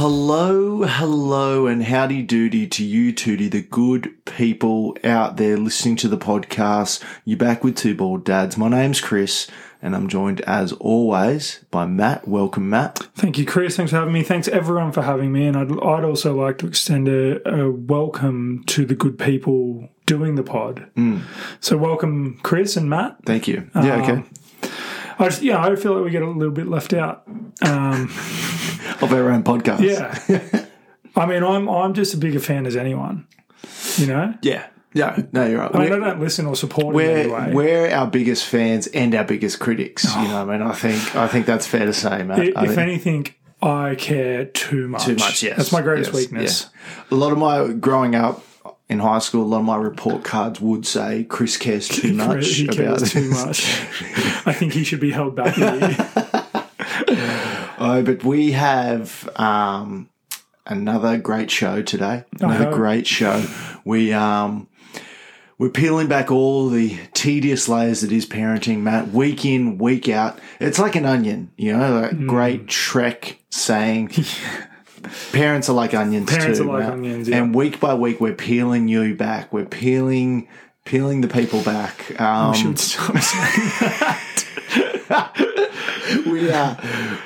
hello, hello, and howdy doody to you, Tootie, the good people out there listening to the podcast. You're back with Two Bald Dads. My name's Chris, and I'm joined as always by Matt. Welcome, Matt. Thank you, Chris. Thanks for having me. Thanks everyone for having me. And I'd, I'd also like to extend a, a welcome to the good people doing the pod. So welcome, Chris and Matt. Thank you. Yeah, Um, okay. I just, yeah, I feel like we get a little bit left out. Um, Of our own podcast. yeah. I mean, I'm I'm just a bigger fan as anyone. You know, Yeah. Yeah. No, you're right. I mean, I don't listen or support in we're, any way. we're our biggest fans and our biggest critics. You know, what I mean, I think I think that's fair to say, Matt. If anything, I care too much. Too much, yes. That's my greatest Yes, weakness. A lot of my growing up in high school, a lot of my report cards would say Chris cares too much he cares about too much. I think he should be held back. a year. Oh, but we have um, another great show today. Another great show. We um, we're peeling back all the tedious layers that is parenting, Matt. Week in, week out. It's like an onion, you know. That Hmm. great Shrek saying. Parents are like onions Parents too, are like Matt. onions, yeah. and week by week we're peeling you back. We're peeling, peeling the people back. Um, Should stop saying we are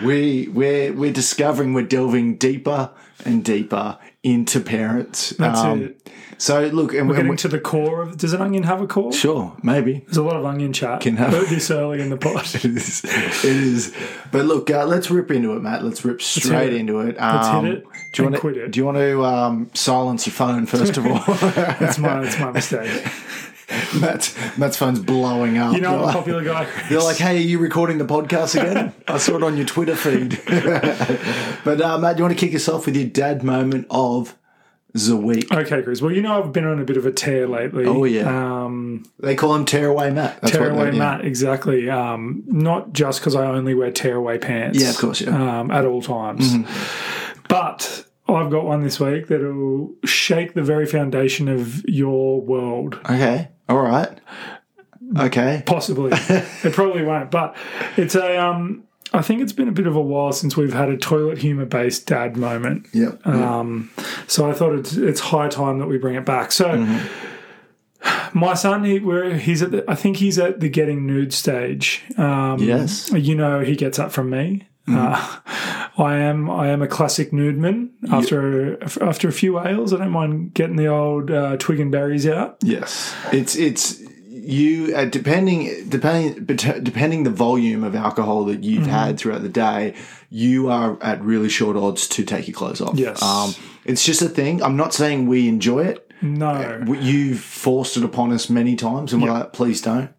we we're we're discovering we're delving deeper and deeper into parents. That's Um, it. So look, and We're getting to the core of. Does an onion have a core? sure, maybe There's a lot of onion chat. Can have- this early in the pot. it is. It is. But look, uh, let's rip into it, Matt. Let's rip straight it. into it. Let's hit Um, it Do you want quit to? it. Do you want to um, silence your phone first of all? That's my that's my mistake. Matt's Matt's phone's blowing up. You know I'm a popular guy. They're like, hey, are you recording the podcast again? I saw it on your Twitter feed. but uh, Matt, do you want to kick us off with your dad moment of the week? Okay, Chris. Well, you know I've been on a bit of a tear lately. Oh, yeah. Um, They call him Tearaway Matt. That's what tearaway they- yeah. mat, exactly. Um, not just because I only wear tearaway pants. Yeah, of course, yeah. Mm-hmm. Um, at all times. But I've got one this week that'll shake the very foundation of your world. Okay. All right. Okay. Possibly. it probably won't, but it's a. Um, I think it's been a bit of a while since we've had a toilet humor based dad moment. Yep. Um, so I thought it's, it's high time that we bring it back. So Mm-hmm. my son, he, where he's at, the, I think he's at the getting nude stage. Um, Yes. Mm-hmm. you know, he gets up from me. Uh, I am I am a classic nude man. After after a few ales, I don't mind getting the old uh, twig and berries out. yes. It's it's you uh, depending depending depending the volume of alcohol that you've Mm-hmm. had throughout the day, you are at really short odds to take your clothes off. Yes. Um, it's just a thing. I'm not saying we enjoy it. No, You've forced it upon us many times, and we're like, please don't.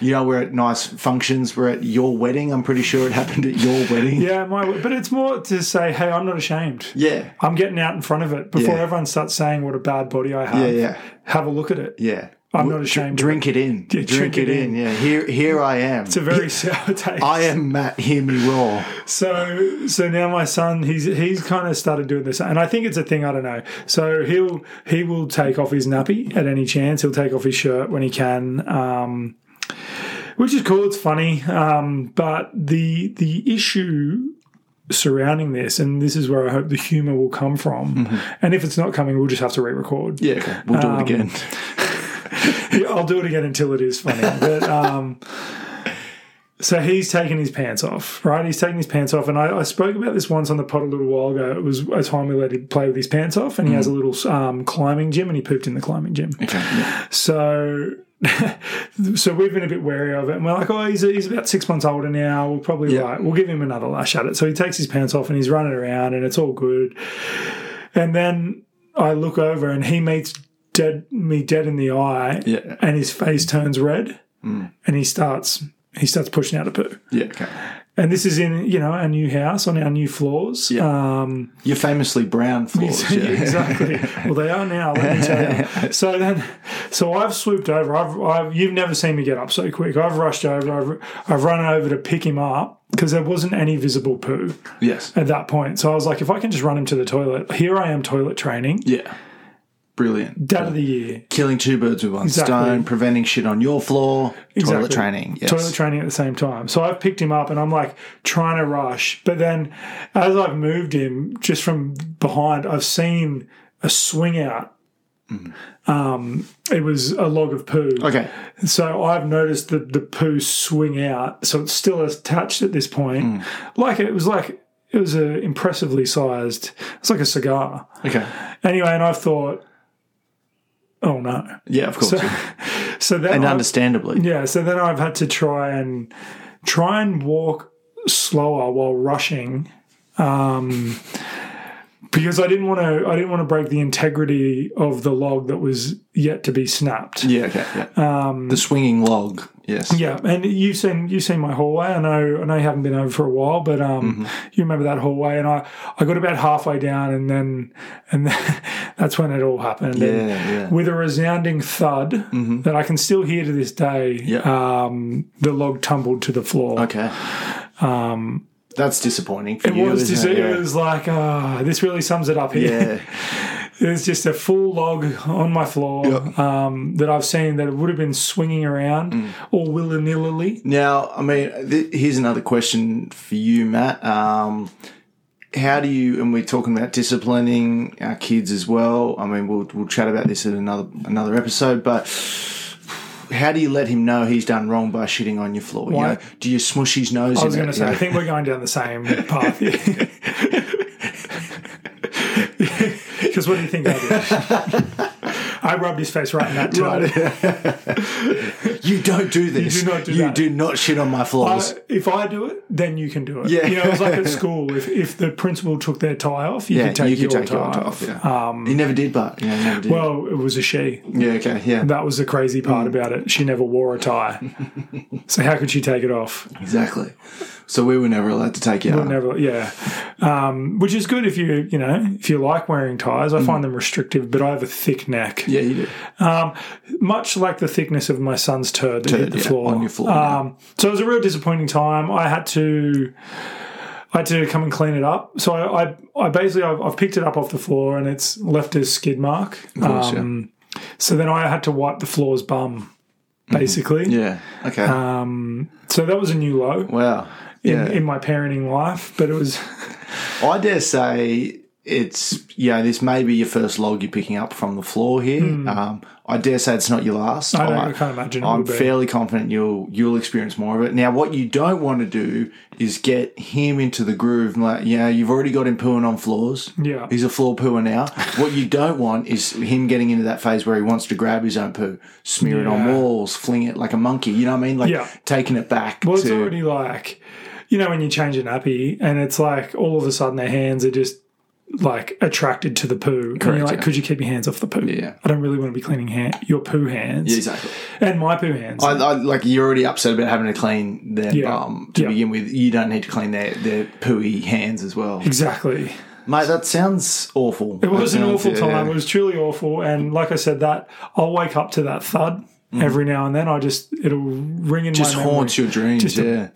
You know, we're at nice functions. We're at your wedding. I'm pretty sure it happened at your wedding. yeah, my but it's more to say, hey, I'm not ashamed. Yeah. I'm getting out in front of it before Yeah. everyone starts saying what a bad body I have. Yeah. Yeah. Have a look at it. Yeah. I'm not ashamed. Drink it in. Yeah, drink, it in. Yeah. Here, here I am. It's a very sour taste. I am Matt. Hear me roar. So so now my son he's he's kind of started doing this and I think it's a thing I don't know. So he'll he will take off his nappy at any chance. He'll take off his shirt when he can. Um which is cool, it's funny. Um but the the issue surrounding this and this is where I hope the humor will come from. And if it's not coming we'll just have to re-record. Yeah. Okay. We'll do Um, it again. I'll do it again until it is funny. But um, so he's taking his pants off, right? He's taking his pants off, and I, I spoke about this once on the pod a little while ago. It was a time we let him play with his pants off, and he has a little um, climbing gym, and he pooped in the climbing gym. Okay. Yeah. So. so we've been a bit wary of it, and we're like, "Oh, he's, he's about six months older now. We'll probably Yeah. like we'll give him another lash at it." So he takes his pants off and he's running around, and it's all good. And then I look over, and he meets dead me dead in the eye, Yeah. and his face turns red, and he starts he starts pushing out a poo. Yeah. Okay. And this is in you know our new house on our new floors. Yeah. Um, You're famously brown floors. yeah, Yeah. exactly. Well, they are now. Let me tell you. So then, so I've swooped over. I've, I've you've never seen me get up so quick. I've rushed over. I've, I've run over to pick him up because there wasn't any visible poo Yes. at that point. So I was like, if I can just run him to the toilet, here I am toilet training. Yeah. Brilliant. Dad of the year. Killing two birds with one Exactly. stone, preventing shit on your floor, toilet training. Yes. toilet training at the same time. So I've picked him up and I'm like trying to rush. But then as I've moved him just from behind, I've seen a swing out. Um, it was a log of poo. okay. So I've noticed that the poo swing out. So it's still attached at this point. Like it was like, it was a impressively sized, it's like a cigar. Okay. Anyway, and I thought, oh no. Yeah, of course. So then and I- understandably. yeah, so then I've had to try and try and walk slower while rushing, um, because I didn't want to. I didn't want to break the integrity of the log that was yet to be snapped. Yeah, okay. Yeah. Um, the swinging log. Yes. Yeah, and you've seen you've seen my hallway. I know I know you haven't been over for a while, but um, you remember that hallway. And I, I got about halfway down, and then and then, that's when it all happened. Yeah, And yeah. With a resounding thud that I can still hear to this day, Yeah. um, the log tumbled to the floor. Okay. Um, That's disappointing for It you. was isn't just, it? it was like, ah, this really sums it up here. yeah. There's just a full log on my floor Yeah. um, that I've seen that it would have been swinging around Mm. all willy nilly. Now, I mean, th- here's another question for you, Matt. Um, how do you? And we're talking about disciplining our kids as well. I mean, we'll we'll chat about this in another another episode. But how do you let him know he's done wrong by shitting on your floor? You know, do you smush his nose? I was going to say, I think we're going down the same path. Because what do you think I did? I rubbed his face right in that tub. you don't do this. You do not do You that. do not shit on my floors. I- if I do it, then you can do it. Yeah. You know, it was like at school. If, if the principal took their tie off, you yeah, could take you could your take tie your top off. Yeah. he never did, but yeah, never did. Well, it was a she. yeah, okay, yeah, That was the crazy part Mm. about it. She never wore a tie. so how could she take it off? exactly. So we were never allowed to take it. out. Never, yeah. Um, which is good if you, you know, if you like wearing ties. I find them restrictive, but I have a thick neck. Mm. Yeah, you do. Um, much like the thickness of my son's turd that hit the yeah, floor. on your floor, yeah. Um, so it was a real disappointing time. I had to, I had to come and clean it up. So I, I, I basically I've, I've picked it up off the floor and it's left a skid mark. course, yeah. um, So then I had to wipe the floor's bum, basically. Mm-hmm. Yeah. Okay. Um, so that was a new low wow. in, Yeah. in my parenting life, but it was I dare say it's yeah. This may be your first log you're picking up from the floor here. Um, I dare say it's not your last. I, don't, I can't imagine I'm fairly confident you'll you'll experience more of it. Now, what you don't want to do is get him into the groove. Like, yeah, you've already got him pooing on floors. Yeah. he's a floor pooer now. what you don't want is him getting into that phase where he wants to grab his own poo, smear it on walls, fling it like a monkey. You know what I mean? Like Yeah. taking it back. Well, it's already like, you know, when you change a nappy and it's like all of a sudden their hands are just like attracted to the poo. and you're like, yeah. could you keep your hands off the poo? Yeah. I don't really want to be cleaning hand, your poo hands Yeah, exactly. and my poo hands. I, I, like you're already upset about having to clean their Yeah. bum to Yeah. begin with. You don't need to clean their their pooey hands as well, exactly. mate. That sounds awful. It was an awful time. It was truly awful. And like I said, that I'll wake up to that thud every now and then. I just, it'll ring in Mm. Just my memory. haunts your dreams. Just a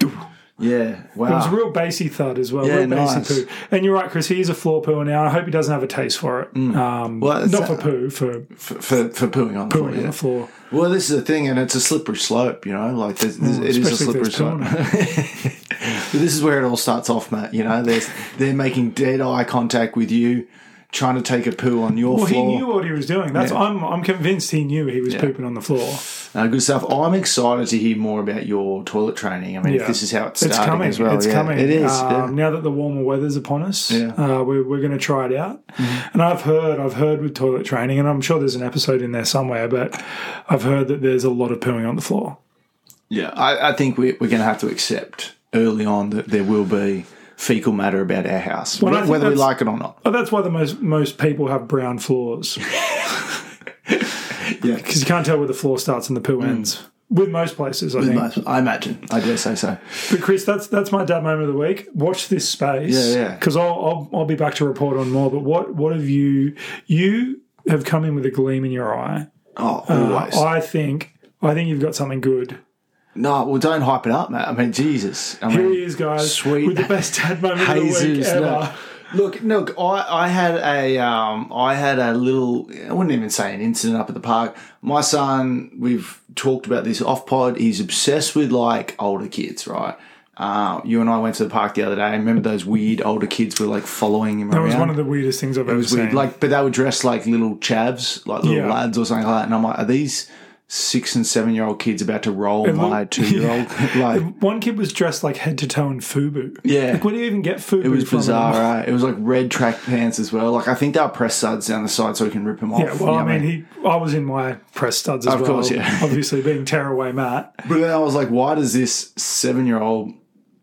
yeah, yeah. Wow. It was a real bassy thud as well. Yeah, real bassy nice. poo. And you're right, Chris. He is a floor pooer now. I hope he doesn't have a taste for it. Um, Well, not for poo, for for, for for pooing on the floor. on Yeah. the floor. Well, this is the thing, and it's a slippery slope. You know, like there's, there's, it is a slippery slope. But this is where it all starts off, Matt. You know, there's they're making dead eye contact with you, trying to take a poo on your Well, floor. he knew what he was doing. That's Yeah. I'm I'm convinced he knew he was pooping on the floor. Uh, good stuff. I'm excited to hear more about your toilet training. I mean, if this is how it's It's starting coming. as well. it's yeah, coming. It is. Um, yeah. Now that the warmer weather's upon us, Yeah. Mm-hmm. uh, we're, we're going to try it out. And I've heard, I've heard with toilet training, and I'm sure there's an episode in there somewhere, but I've heard that there's a lot of pooing on the floor. Yeah, I, I think we, we're going to have to accept early on that there will be fecal matter about our house, Well, I wh- think whether we like it or not. Oh, that's why the most most people have brown floors Yeah, because you can't tell where the floor starts and the poo ends. With most places, I think. I imagine. I dare say so. But Chris, that's that's my dad moment of the week. Watch this space, Yeah, yeah. Because I'll, I'll I'll be back to report on more. But what what have you you have come in with a gleam in your eye? Oh, Uh, always. I think I think you've got something good. no, well, don't hype it up, mate. I mean, Jesus. I Here mean, he is, guys, sweet with the best dad moment of the week Jesus, ever. no. Look, look, I, I had a um, I had a little I wouldn't even say an incident up at the park. My son, we've talked about this off pod. He's obsessed with like older kids, right? Uh, you and I went to the park the other day. I Remember those weird older kids were like following him around. That around. was one of the weirdest things I've ever It was weird. seen. Like, but they were dressed like little chavs, like little Yeah. lads or something like that. And I'm like, are these six and seven year old kids about to roll It my two year old? like, one kid was dressed like head to toe in FUBU. Yeah. Like, where do you even get FUBU it was bizarre, right? It was like red track pants as well. Like, I think they were press studs down the side so we can rip them off. Yeah, well, I what mean, he. I was in my press studs as Of well. course, yeah. Obviously, being tearaway Matt. But then I was like, why does this seven year old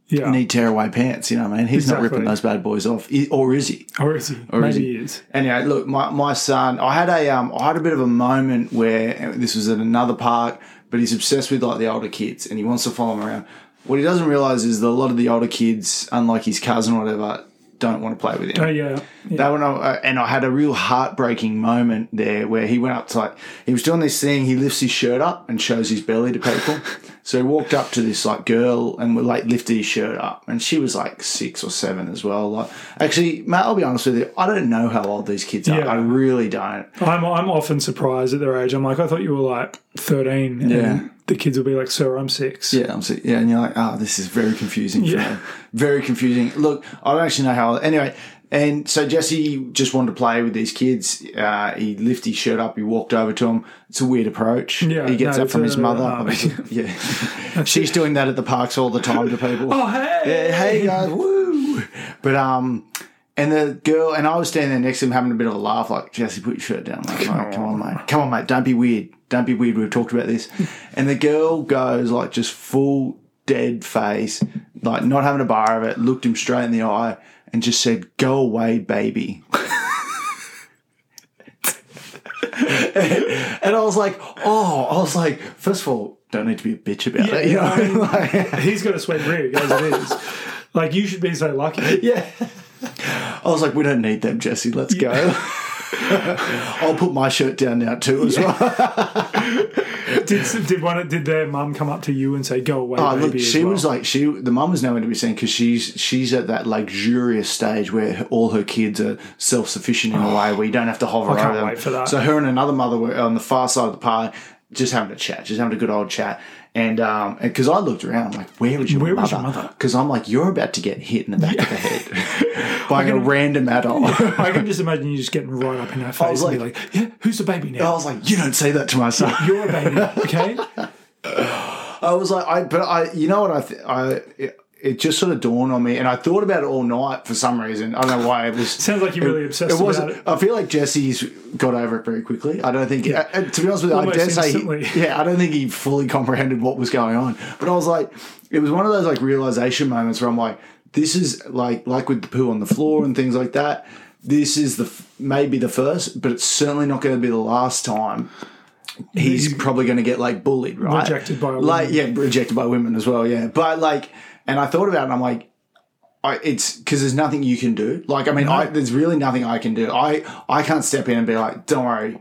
Yeah. need tearaway pants? You know, what I mean, he's not ripping those bad boys off, or is he? or is he? Or is Maybe he? he is. Anyway, look, my, my son, I had a um, I had a bit of a moment where this was at another park, but he's obsessed with like the older kids and he wants to follow them around. What he doesn't realize is that a lot of the older kids, unlike his cousin or whatever, don't want to play with him. Oh, yeah. yeah. That one, uh, and I had a real heartbreaking moment there where he went up to like he was doing this thing. He lifts his shirt up and shows his belly to people. so he walked up to this like girl and would like lifted his shirt up, and she was like six or seven as well. Like actually, Matt, I'll be honest with you, I don't know how old these kids are. Yeah. I really don't. I'm, I'm often surprised at their age. I'm like, I thought you were like 13. And Yeah. the kids will be like, Sir, I'm six. Yeah, I'm si- yeah, and you're like, oh, this is very confusing. For Yeah. me. very confusing. Look, I don't actually know how. Old. Anyway, and so Jesse just wanted to play with these kids. Uh, he lifted his shirt up. He walked over to them. It's a weird approach. Yeah, he gets no, that from it's his a- mother. obviously. yeah, she's doing that at the parks all the time to people. Oh, hey. Yeah, hey guys, woo! But um, and the girl and I was standing there next to him having a bit of a laugh, like Jesse, put your shirt down. Like, come, on, come on, mate, come on, mate, don't be weird, don't be weird. We've talked about this, and the girl goes like just full dead face, like not having a bar of it, looked him straight in the eye, and just said, "Go away, baby." and I was like, oh, I was like, first of all, don't need to be a bitch about it, you know. I mean, Like- He's got a sweet rig as it is. Like, you should be so lucky. Yeah. I was like, we don't need them, Jesse. Let's go. I'll put my shirt down now too as well. Did, did one? Did their mum come up to you and say, "Go away, Oh, baby"? look, she well? was like, she the mum was nowhere to be seen because she's she's at that luxurious stage where all her kids are self sufficient in a way oh, where you don't have to hover I over them. So her and another mother were on the far side of the park, just having a chat, just having a good old chat. And um, because I looked around, I'm like, where is your Where mother? was your mother? Because I'm like, you're about to get hit in the back of the head by a random adult. I can just imagine you just getting right up in her face was and be like, "Yeah, who's the baby now? I was like, you don't say that to my son. You're a baby, okay?" I was like, I, but I, you know what I, th- I, it, just sort of dawned on me, and I thought about it all night for some reason. I don't know why. It was. Sounds like you're really obsessed It wasn't. it. I feel like Jesse's got over it very quickly. I don't think. uh, uh, to be honest with you, I dare say, he, yeah, I don't think he fully comprehended what was going on. But I was like, it was one of those like realization moments where I'm like, this is like like with the poo on the floor and things like that. This is the maybe the first, but it's certainly not going to be the last time. He's probably going to get like bullied, right? Rejected by a like yeah, rejected by women as well. Yeah, but like, and I thought about it. and I'm like, I, it's because there's nothing you can do. Like, I mean, I, there's really nothing I can do. I I can't step in and be like, don't worry,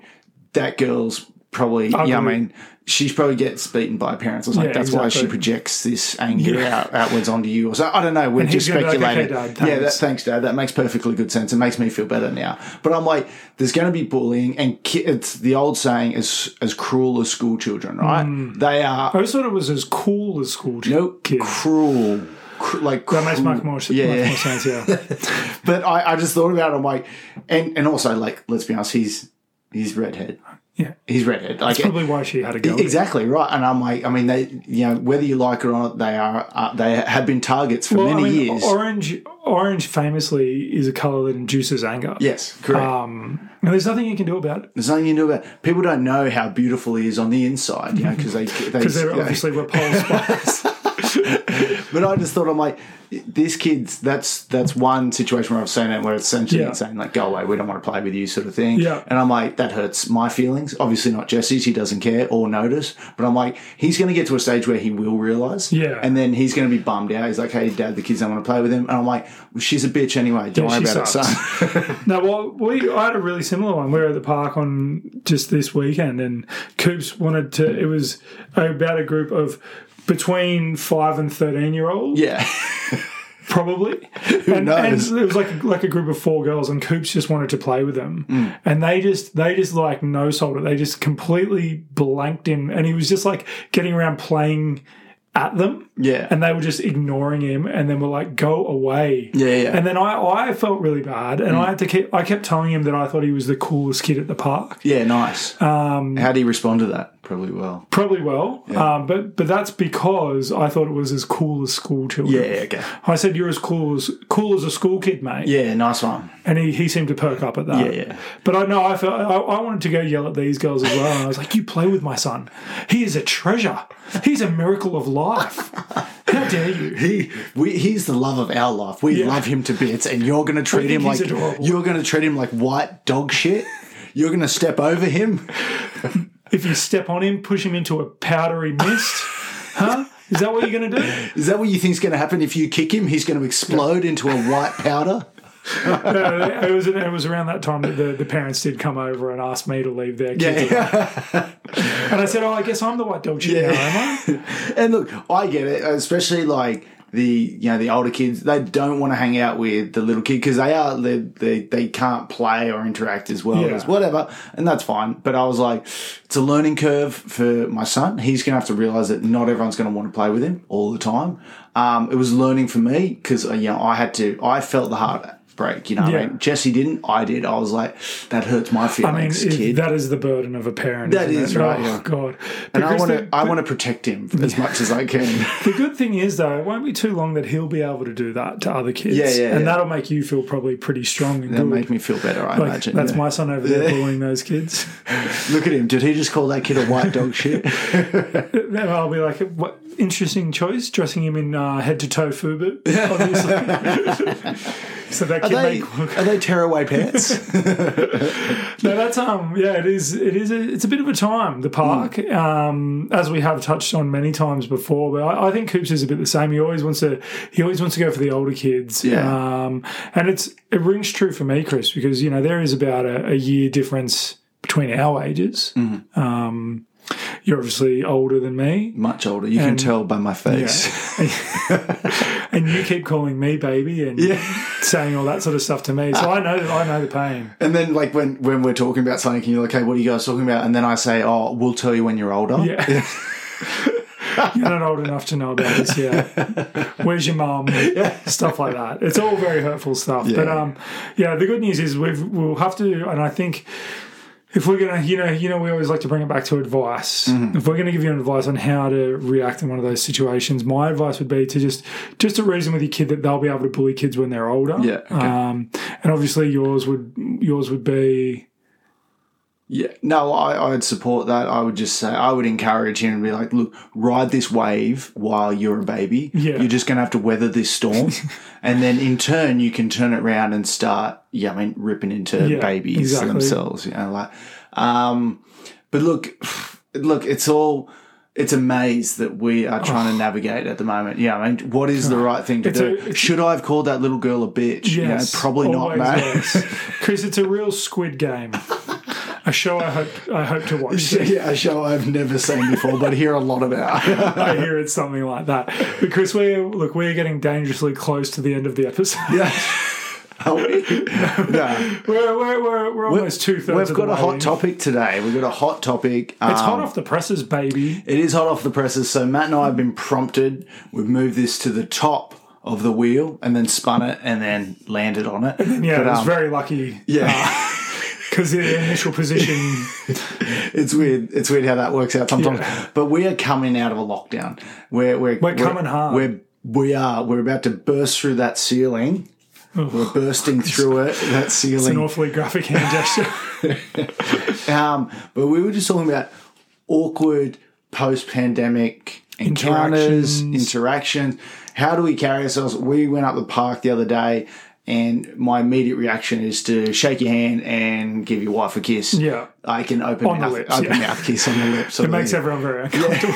that girl's probably yeah. I mean, she's probably gets beaten by parents or something. Yeah, That's why she projects this anger Yeah. out, outwards onto you. Or so I don't know. We're just he's like, speculating. "Okay, Dad, yeah, that, thanks." thanks, Dad. That makes perfectly good sense. It makes me feel better now. But I'm like, there's going to be bullying, and ki- it's the old saying is as cruel as school children, right? Hmm. They are I always thought it was as cool as school no kids. cruel. Cr- like That makes much more, yeah, much more sense. Yeah, But I, I just thought about it. I'm like, and and also like, let's be honest, he's he's redhead. Yeah. He's redhead. Like Probably why she had to go. exactly right. And I'm like, I mean, they you know whether you like it or not, they are uh, they have been targets for Well, many I mean, years. Orange, orange famously is a color that induces anger. yes, correct. Um, and there's nothing you can do about it There's nothing you can do about. it. People don't know how beautiful he is on the inside, you know, because they they because they're you know, obviously repulsed by us. But I just thought I'm like, this kid's that's that's one situation where I've seen it where it's essentially Yeah. saying like, go away, we don't want to play with you, sort of thing. Yeah. And I'm like, that hurts my feelings. Obviously not Jesse's. He doesn't care or notice. But I'm like, he's going to get to a stage where he will realize. Yeah. And then he's going to be bummed out. He's like, hey, dad, the kids don't want to play with him. And I'm like, well, she's a bitch anyway. Don't Yeah, worry about sucks. it, son. No, well, we I had a really similar one. We were at the park on just this weekend, and Coops wanted to. It was about a group of between five and thirteen year olds, yeah. probably. And, and knows? it was like like a group of four girls, and Coops just wanted to play with them, Mm. and they just they just like no sold it. They just completely blanked him, and he was just like getting around playing at them, Yeah. and they were just ignoring him, and then were like, "Go away." Yeah, yeah. And then I, I felt really bad, and I had to keep. I kept telling him that I thought he was the coolest kid at the park. yeah, nice. Um, How do you respond to that? Probably well. Probably well, um, but but that's because I thought it was as cool as school children. Yeah, okay. I said you're as cool as cool as a school kid, mate. Yeah, nice one. And he, he seemed to perk up at that. Yeah, yeah. But I know I felt I, I wanted to go yell at these girls as well. And I was like, "You play with my son. He is a treasure. He's a miracle of life. How dare you?" He, we, he's the love of our life. We Yeah. love him to bits, and you're going to treat him like adorable. you're going to treat him like white dog shit. You're going to step over him. If you step on him, push him into a powdery mist, huh? Is that what you're going to do? Is that what you think's going to happen if you kick him? He's going to explode into a white powder. Uh, it was it was around that time that the, the parents did come over and ask me to leave their kids. Yeah. And I said, "Oh, I guess I'm the white dog shit now, am I?" and look, I get it, especially like the you know the older kids. They don't want to hang out with the little kid because they are they, they they can't play or interact as well Yeah. as whatever, and that's fine. But I was like, it's a learning curve for my son. He's going to have to realize that not everyone's going to want to play with him all the time. Um, it was learning for me because you know I had to. I felt the heartbreak. You know, what I mean? Jesse didn't. I did. I was like, that hurts my I mean, feelings, kid. that is the burden of a parent. That is it? right, Oh yeah. God! and I want to. I want to protect him as much as I can. The good thing is, though, it won't be too long that he'll be able to do that to other kids. Yeah, yeah, And yeah. that'll make you feel probably pretty strong and That'll good. make me feel better. I like, imagine. that's yeah. my son over there Yeah. bullying those kids. Look at him. Did he just call that kid a white dog shit? then I'll be like, what interesting choice, dressing him in uh, head to toe FUBU, obviously. so that kid they, make are they tearaway pants? No, that's um, yeah, it is. It is. A, it's a bit of a time. The park, Mm. um, as we have touched on many times before. But I, I think Coops is a bit the same. He always wants to. He always wants to go for the older kids. Yeah. Um, and it's it rings true for me, Chris, because you know there is about a, a year difference between our ages. Mm-hmm. Um, you're obviously older than me, Much older. You can tell by my face. and you keep calling me baby and saying all that sort of stuff to me. So I know. I know the pain. And then, like when when we're talking about something, and you're like, "Okay, what are you guys talking about?" And then I say, "Oh, we'll tell you when you're older." Yeah. You're not old enough to know about this yet. Where's your mum? Stuff like that. It's all very hurtful stuff. But Yeah. um, yeah, the good news is we've we'll have to, and I think if we're gonna, you know, you know, we always like to bring it back to advice. Mm-hmm. If we're gonna give you an advice on how to react in one of those situations, my advice would be to just just to reason with your kid that they'll be able to bully kids when they're older. Yeah, okay. Um, and obviously yours would yours would be Yeah, no, I, I'd support that. I would just say, I would encourage him and be like, look, ride this wave while you're a baby. Yeah. You're just going to have to weather this storm. and then in turn, you can turn it around and start, yeah, I mean, ripping into Yeah, babies exactly. themselves, you know, like, um, but look, look, it's all, it's a maze that we are trying to navigate at the moment. Yeah, I mean, what is the right thing to It's do? a- Should I have called that little girl a bitch? You know, probably not, mate. yes. Chris, it's a real Squid Game. A show I hope I hope to watch. yeah, a show I've never seen before, but hear a lot about. I hear it's something like that. But Chris, we're look, we're getting dangerously close to the end of the episode. Yeah. Are we? no. We're, we're, we're, we're almost two thirds. We've got a hot topic today. We've got a hot topic. It's Um, hot off the presses, baby. It is hot off the presses. So Matt and I have been prompted. We've moved this to the top of the wheel and then spun it and then landed on it. Yeah, But, it was um, very lucky yeah. Because the initial position. it's weird. It's weird how that works out sometimes. Yeah. But we are coming out of a lockdown. We're we're, We're coming hard. We're we are. We're about to burst through that ceiling. We're bursting through it. That ceiling. It's an awfully graphic hand gesture. Um, but we were just talking about awkward post-pandemic encounters, Interactions. interactions. How do we carry ourselves? We went up the park the other day, and my immediate reaction is to shake your hand and give your wife a kiss. Yeah. I can open On the mouth, lips, open yeah. mouth kiss on the lips. It makes everyone very uncomfortable.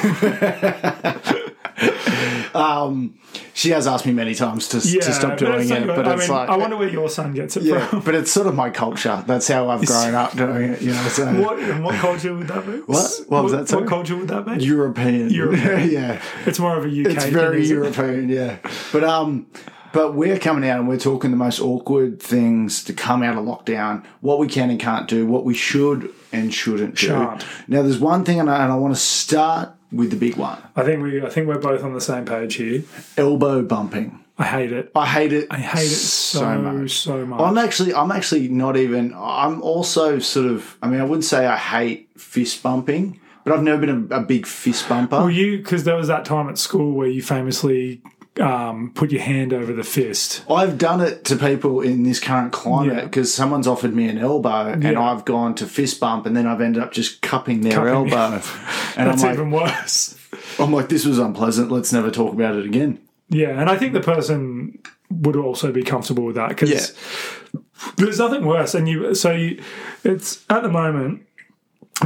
She has asked me many times to, Yeah, to stop doing it, but I it's mean, like I wonder where your son gets it yeah, from. but it's sort of my culture. That's how I've grown up doing it. You know, so What and what culture would that be? What? What was that, sorry? What culture would that be? European. European. yeah. it's more of a UK. It's very it? European, yeah. But um, but we're coming out and we're talking the most awkward things to come out of lockdown, what we can and can't do, what we should and shouldn't do. Shan't. Now, there's one thing, and I, and I want to start with the big one I think we I think we're both on the same page here. elbow bumping. I hate it. I hate it. I hate it so much. So much. I'm actually, I'm actually not even. I'm also sort of. I mean, I wouldn't say I hate fist bumping, but I've never been a, a big fist bumper. Well, you because there was that time at school where you famously um, put your hand over the fist. I've done it to people in this current climate Yeah. because someone's offered me an elbow and I've gone to fist bump and then I've ended up just cupping their Cupping. elbow. and I'm That's like, even worse. I'm like, this was unpleasant. Let's never talk about it again. Yeah, and I think the person would also be comfortable with that because Yeah. there's nothing worse. And you, so you, it's at the moment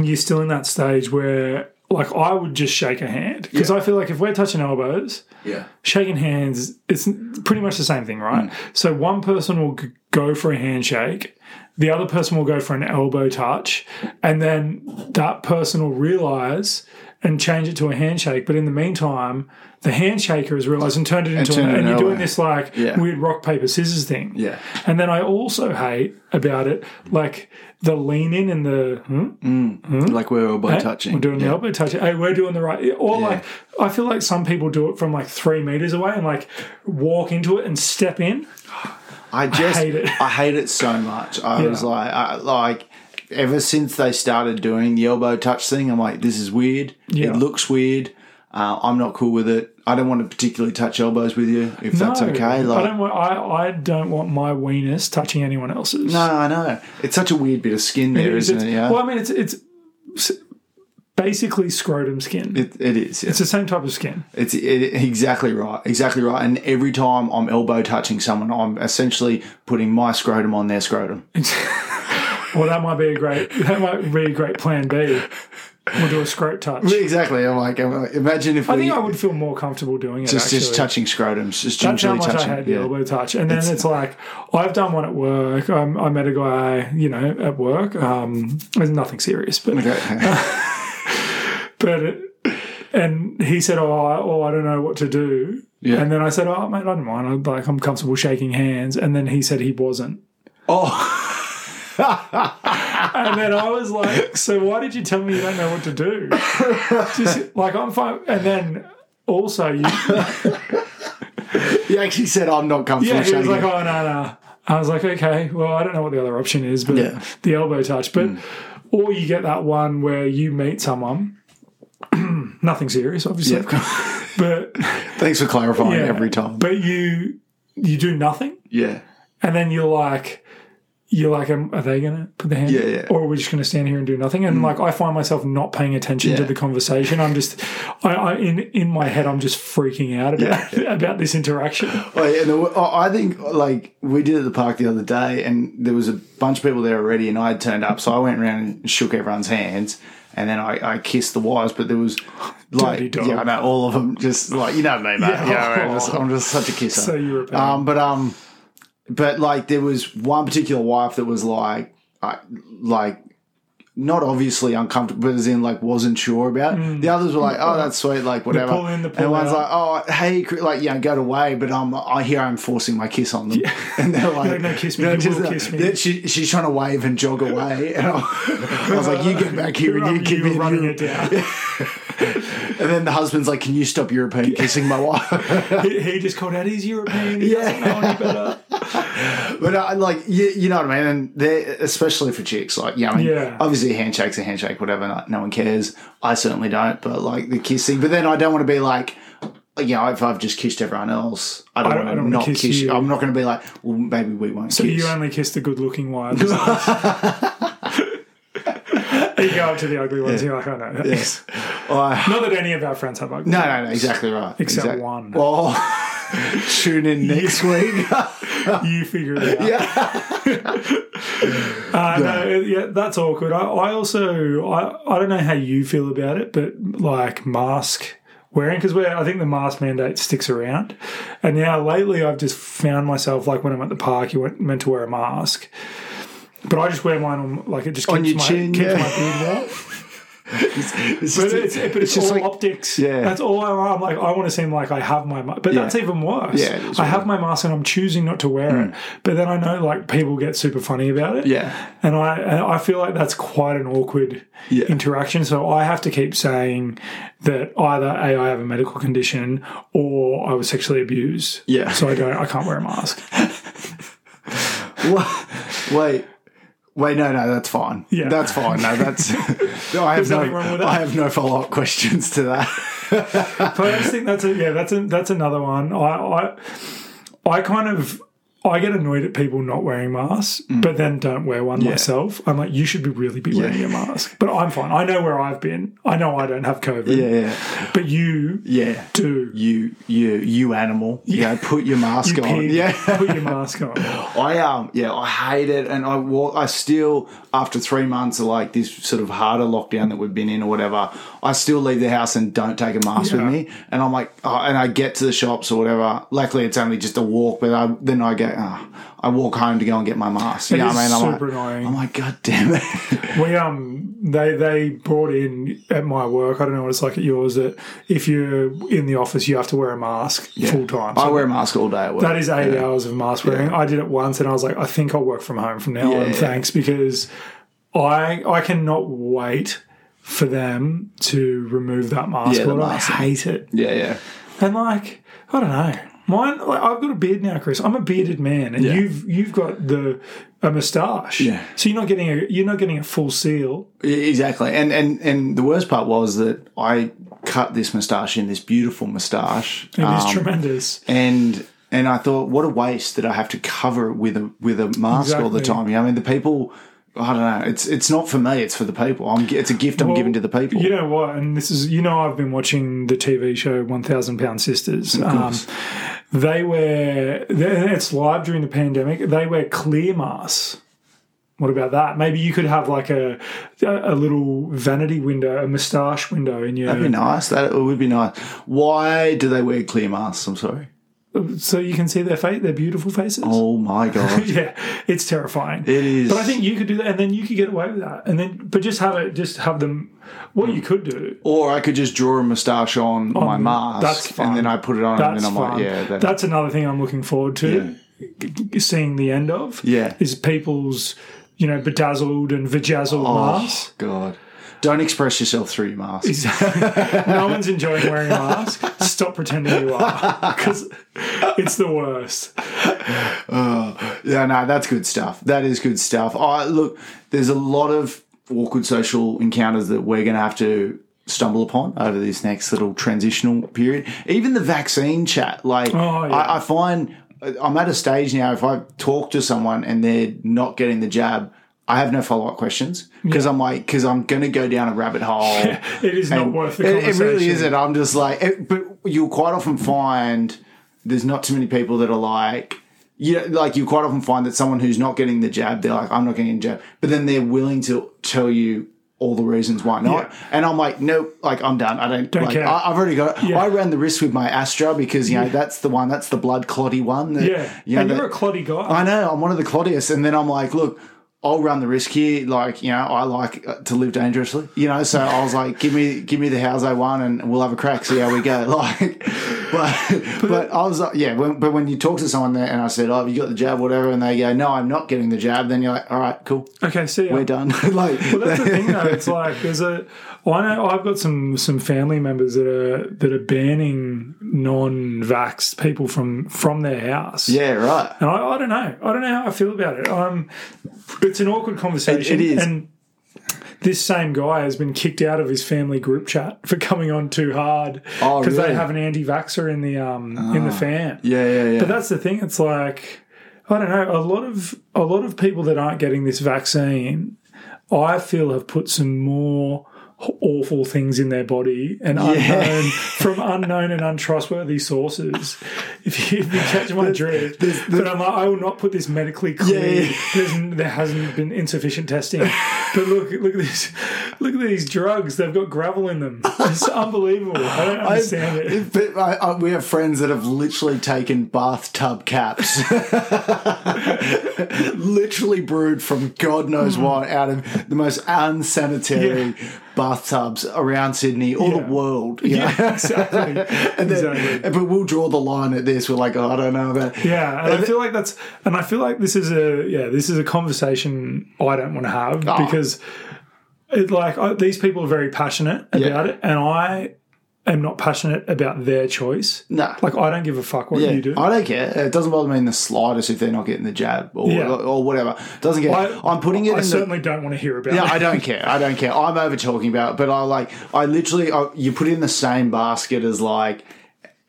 you're still in that stage where, like, I would just shake a hand because I feel like if we're touching elbows, Yeah. shaking hands, it's pretty much the same thing, right? Mm. So one person will go for a handshake, the other person will go for an elbow touch, and then that person will realize and change it to a handshake. But in the meantime, the handshaker has realized and turned it into, turned an, it and you're doing this like Yeah. weird rock paper scissors thing. Yeah. And then I also hate about it, like the lean in and the hmm? Like we're elbow Hey, touching. We're doing the Yeah. elbow touching. Hey, we're doing the right. Or Yeah. like, I feel like some people do it from like three meters away and like walk into it and step in. I just hate it. I hate it so much. I was like, I, like ever since they started doing the elbow touch thing, I'm like, this is weird. Yeah. It looks weird. Uh, I'm not cool with it. I don't want to particularly touch elbows with you, if that's No, okay. I Like, don't want. I, I don't want my weenus touching anyone else's. no, I know it's such a weird bit of skin there, It's- isn't it? Yeah, Well, I mean, it's it's basically scrotum skin. it, it is. Yeah. it's the same type of skin. It's it, exactly right, exactly right. And every time I'm elbow touching someone, I'm essentially putting my scrotum on their scrotum. Well, that might be a great. That might be a great plan B. We'll do a scrote touch. Exactly. I'm like, I'm like, imagine if I we think I would feel more comfortable doing it. just actually. just touching scrotums, just That's how much touching. I hate the yeah. elbow touch. And then it's, like, I've done one at work. I, I met a guy, you know, at work. Um, there's nothing serious, but, Okay. but, it, and he said, oh I, oh, I don't know what to do. Yeah. And then I said, oh, mate, I don't mind. I'm, like, I'm comfortable shaking hands. And then he said he wasn't. oh. And then I was like, so why did you tell me you don't know what to do? Just like, I'm fine. And then also, you, He actually said, "I'm not comfortable." Yeah, he was like, it." "Oh no, no." I was like, "Okay, well, I don't know what the other option is, but Yeah. The elbow touch." But hmm. or you get that one where you meet someone, nothing serious, obviously, Yeah. but Thanks for clarifying yeah, every time. But you you do nothing, Yeah, and then you're like. You're like, um, are they going to put their hand? Yeah, yeah. Or are we just going to stand here and do nothing? And like, I find myself not paying attention to the conversation. I'm just, I, I in in my head, I'm just freaking out about about this interaction. Yeah, the- oh, I think like we did at the park the other day, and there was a bunch of people there already, and I had turned up, so I went around and shook everyone's hands, and then I, I kissed the wives, but there was like yeah, I know all of them just like you know what I mean, mate. Yeah. Yeah, I'm, just, I'm just such a kisser. So European. Um, but um, but like there was one particular wife that was like, I like not obviously uncomfortable, but as in like wasn't sure about. it. The others were like, oh, that's sweet, like whatever. pull in, the pull and one's out. like, oh, hey, Chris," like yeah, go away, but um, I hear I'm forcing my kiss on them, and they're like, like, "No, kiss me, you will kiss me." She, she's trying to wave and jog away, and I, I was like, you get back here and you give me running it down. And then the husband's like, can you stop European kissing my wife? he, he just called out he's European. He Yeah. doesn't know any better. But uh, like you, you know what I mean, and they're especially for chicks. Like yeah, I mean, Yeah. obviously a handshake's a handshake, whatever. No, no one cares. I certainly don't. But like the kissing, but then I don't want to be like, you know, if I've just kissed everyone else, I don't, I don't- want I to don't wanna not kiss kiss. you. I'm not going to be like, well, maybe we won't So kiss. you only kiss the good-looking wives. you go up to the ugly ones. You're like, oh no. Yes. Not that any of our friends have ugly. no, no, no, exactly right. Except Exact- one. Well, tune in next week. You figure it out. yeah. Uh, no, yeah, that's awkward. I, I also, I, I don't know how you feel about it, but like mask wearing, because I think the mask mandate sticks around. And now lately I've just found myself, like when I'm at the park, you weren't meant to wear a mask. But I just wear mine on, like it just keeps On your my, chin, keeps yeah. my beard warm. it's, it's But just, it's, but it's, just all like optics. Yeah. That's all I want. I'm like, I want to seem like I have my mask. But Yeah. that's even worse. Yeah, I have my mask and I'm choosing not to wear it. Mm. But then I know like people get super funny about it. yeah, And I and I feel like that's quite an awkward Yeah. interaction. So I have to keep saying that either A, I have a medical condition or I was sexually abused. Yeah. So I don't I can't wear a mask. Wha- wait. Wait, no, no, that's fine. Yeah. that's fine. No, that's. I have no. wrong with that. I have no follow up questions to that. But I just think that's a yeah, that's a, that's another one. I I I kind of I get annoyed at people not wearing masks, mm. but then don't wear one myself. I'm like, you should be really be wearing a mask. But I'm fine. I know where I've been. I know I don't have COVID. Yeah, yeah, But you yeah. do. You, you, you animal. Yeah, put your mask You on. pig, Yeah. put your mask on. I um yeah I hate it and I walk I still after three months of like this sort of harder lockdown that we've been in or whatever I still leave the house and don't take a mask Yeah. with me and I'm like oh, and I get to the shops or whatever luckily it's only just a walk but I then I go oh, I walk home to go and get my mask you know what I mean I'm super like, annoying. I'm like god damn it We um they they brought in at my work. I don't know what it's like at yours. That if you're in the office, you have to wear a mask full time. I wear a mask all day at work that is eight hours of mask wearing. I did it once, and I was like, I think I'll work from home from now on. Yeah. Thanks, because I I cannot wait for them to remove that mask. Yeah, order. mask. I hate it. yeah yeah And like, I don't know. Mine, like, I've got a beard now, Chris. I'm a bearded man, and Yeah. you've you've got the a moustache. Yeah. So you're not getting a you're not getting a full seal. Exactly, and and and the worst part was that I cut this moustache in this beautiful moustache. It is um, tremendous. and and I thought, what a waste that I have to cover it with a with a mask all the time. You know, I mean, the people. I don't know. It's it's not for me. It's for the people. I'm, it's a gift I'm Well, giving to the people. You know what? And this is you know I've been watching the TV show One Thousand Pound Sisters. Of Um, they wear it's live during the pandemic. They wear clear masks. What about that? Maybe you could have like a a little vanity window, a moustache window in your That'd be nice. That would be nice. Why do they wear clear masks? I'm sorry. So you can see their face, their beautiful faces. Oh my god. Yeah, it's terrifying. It is. But I think you could do that, and then you could get away with that, and then but just have it, just have them. What you could do, Or I could just draw a moustache on, my mask, that's fine. and then I put it on, that's and then I'm fun. like, yeah, that's another thing I'm looking forward to. g- Seeing the end of, Yeah. is people's you know bedazzled and vajazzled oh masks. god. Don't express yourself through your mask. no one's enjoying wearing a mask. Stop pretending you are, because it's the worst. Uh, yeah, no, that's good stuff. That is good stuff. I look, there's a lot of awkward social encounters that we're going to have to stumble upon over this next little transitional period. Even the vaccine chat, like Oh, yeah. I, I find uh, I'm at a stage now. If I talk to someone and they're not getting the jab. I have no follow up questions because I'm like because I'm going to go down a rabbit hole. It is not worth the it, it really isn't. I'm just like, it, but you'll quite often find there's not too many people that are like, you know, like you quite often find that someone who's not getting the jab, they're like, I'm not getting the jab, but then they're willing to tell you all the reasons why not. Yeah. And I'm like, no, like I'm done. I don't, Don't like, care. I, I've already got. Yeah. I ran the risk with my Astra because you know that's the one, that's the blood clotty one. That, Yeah, You know, and you're a cloddy guy. I know I'm one of the cloddiest, and then I'm like, look, I'll run the risk here. Like, you know, I like uh, to live dangerously. You know, so I was like, give me, give me the Hauser one, and we'll have a crack. See how we go. Like, but, but I was like, yeah. When, but when you talk to someone there, and I said, oh, have you got the jab, whatever, and they go, no, I'm not getting the jab. Then you're like, all right, cool, okay, see ya. we're done. like, Well, that's the thing, though. It's like there's a. I know I've got some some family members that are that are banning non-vax people from from their house. yeah, right. and I, I don't know. I don't know how I feel about it. Um, it's an awkward conversation. It- it is. and this same guy has been kicked out of his family group chat for coming on too hard Oh, because really? they have an anti-vaxer in the um in the fan. Yeah, yeah, yeah. But that's the thing. It's like I don't know. A lot of a lot of people that aren't getting this vaccine, I feel have put some more awful things in their body and unknown from unknown and untrustworthy sources. If you, if you catch my drift, but I'm like, I will not put this medically clear. Yeah, yeah. There hasn't been insufficient testing. But look, look at this. look at these drugs. They've got gravel in them. It's unbelievable. I don't understand it. But I, I, we have friends that have literally taken bathtub caps, literally brewed from God knows mm. what out of the most unsanitary bathtubs around Sydney or Yeah. the world. you know? Yeah, exactly. And then- exactly. But we'll draw the line at this. We're like, oh, I don't know about. Yeah, and I feel like that's, and I feel like this is a, yeah, this is a conversation I don't want to have Oh. because, it like I, these people are very passionate about Yeah. it, and I am not passionate about their choice. No. Like I don't give a fuck what Yeah, you do. I don't care. It doesn't bother me in the slightest if they're not getting the jab or, Yeah. or whatever. Doesn't care. I, am putting it I in the certainly don't want to hear about Yeah, it. I don't care. I don't care. I'm over talking about it, but I like, I literally, I, you put it in the same basket as like,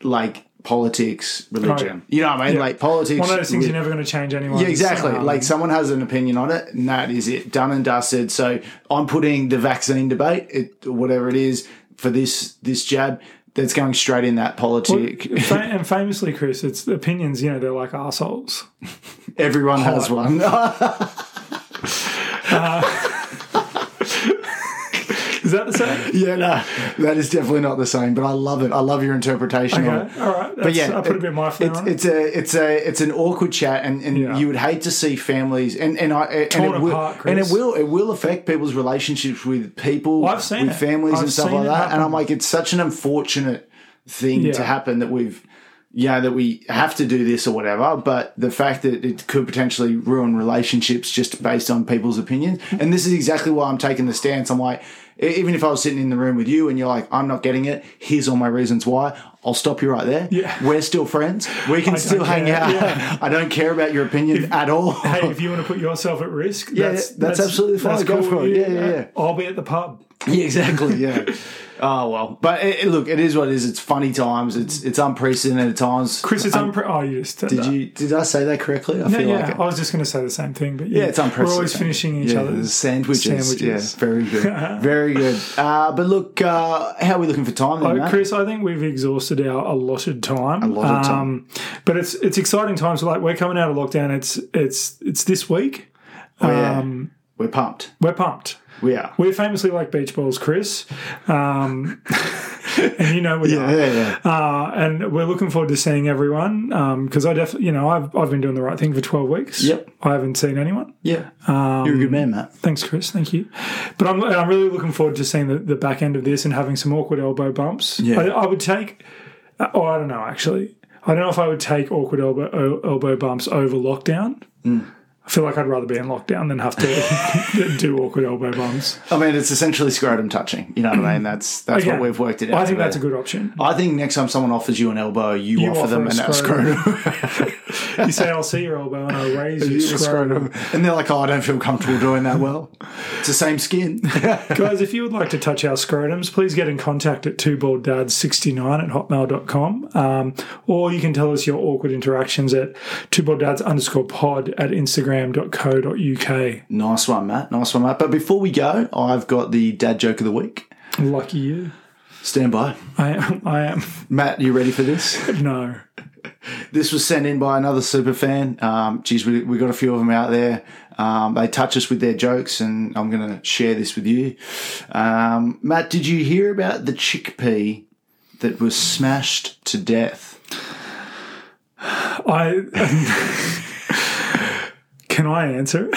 like politics, religion. You know what I mean? Yeah. Like politics. One of those things you're never going to change anyone. yeah, exactly. Um, like someone has an opinion on it, and that is it, done and dusted. So I'm putting the vaccine debate, it, whatever it is, for this this jab. That's going straight in that politic. and famously, Chris, it's opinions. You know, they're like assholes. Everyone has one. Uh, Is that the same? yeah, no, that is definitely not the same. But I love it. I love your interpretation on it. Okay, all right. That's, yeah, I put a bit of my flair it's, on it. it's a it's a it's an awkward chat, and, and Yeah. you would hate to see families and and I and Torn it will apart, and it will it will affect people's relationships with people, I've seen with it. families I've and stuff like that. And. I'm like, it's such an unfortunate thing Yeah. to happen that we've. Yeah, that we have to do this or whatever, but the fact that it could potentially ruin relationships just based on people's opinions. And this is exactly why I'm taking the stance. I'm like, even if I was sitting in the room with you and you're like, I'm not getting it, here's all my reasons why, I'll stop you right there. Yeah. We're still friends. We can don't still hang care. out. Yeah. I don't care about your opinion at all. hey, if you want to put yourself at risk, Yeah, that's, that's absolutely fine. Go cool for it. Yeah, yeah, yeah. I'll be at the pub. Yeah, exactly. Yeah. oh well, but it, it- look, it is what it is. It's funny times. It's it's unprecedented times. Chris, it's Um, unpre- Oh, you just Did you? Did I say that correctly? I No, feel yeah, like it. I was just going to say the same thing, but Yeah, it's unprecedented. We're always finishing each yeah, other's the sandwiches. sandwiches. Yeah, very good. very good. Uh, but look, uh, how are we looking for time then, Oh? Chris, I think we've exhausted our allotted time. Allotted time. Um, but it's it's exciting times. Like we're coming out of lockdown. It's it's it's this week. Oh, yeah. Um, We're pumped. we're pumped. We are. We're famously like beach balls, Chris. Um, and you know we Yeah, are. yeah, yeah. Uh, and we're looking forward to seeing everyone because I definitely, you know, I've I've been doing the right thing for twelve weeks. Yep. I haven't seen anyone. Yeah. Um, You're a good man, Matt. Thanks, Chris. Thank you. But I'm, I'm really looking forward to seeing the, the back end of this and having some awkward elbow bumps. Yeah. I, I would take, oh, I don't know, actually. I don't know if I would take awkward elbow, elbow bumps over lockdown. Mm. I feel like I'd rather be in lockdown than have to do awkward elbow bumps. I mean, it's essentially scrotum touching. You know what I mean? That's that's Again, what we've worked it out. I think that's a good option. I think next time someone offers you an elbow, you, You offer, offer them a an scrotum. scrotum. You say, I'll see your elbow and I'll raise your scrotum. scrotum. And they're like, oh, I don't feel comfortable doing that well. It's the same skin. Guys, if you would like to touch our scrotums, please get in contact at twobalddads69 at hotmail.com. Um, or you can tell us your awkward interactions at twobalddads underscore pod at instagram.co.uk. nice one, Matt. Nice one, Matt. But before we go, I've got the dad joke of the week. Lucky you. Stand by. I am. I am. Matt, you ready for this? No. This was sent in by another super fan. Um, geez, we, we got a few of them out there. Um, they touch us with their jokes, and I'm going to share this with you. Um, Matt, did you hear about the chickpea that was smashed to death? I. can I answer?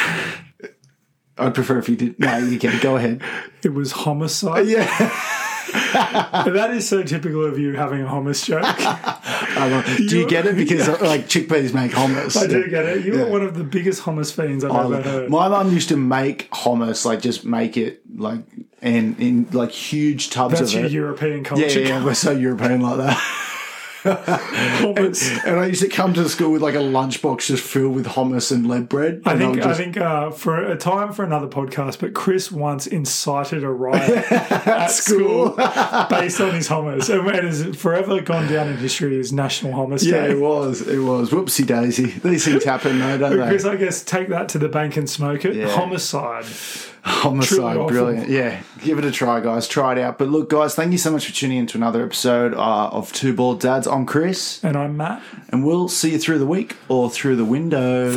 I'd prefer if you did. No, you can. Go ahead. It was homicide. Yeah. That is so typical of you having a hummus joke. Do you get it? Because like chickpeas make hummus. I do get it. You Yeah. are one of the biggest hummus fiends I've I ever heard. My mum used to make hummus, like just make it like and in like huge tubs That's of your it. European yeah, culture. yeah, yeah, we're so European like that. Hummus. And I used to come to school with like a lunchbox just filled with hummus and lead bread. I think I just, think uh, for a time for another podcast, but Chris once incited a riot at school based on his hummus, and it has forever gone down in history as National Hummus yeah, Day. it was. It was. Whoopsie daisy. These things happen, though, don't they? Chris, I guess take that to the bank and smoke it. Yeah. Homicide. Homicide, brilliant. Yeah, give it a try, guys. Try it out. But look, guys, thank you so much for tuning in to another episode uh, of Two Bald Dads. I'm Chris, And I'm Matt. and we'll see you through the week or through the window.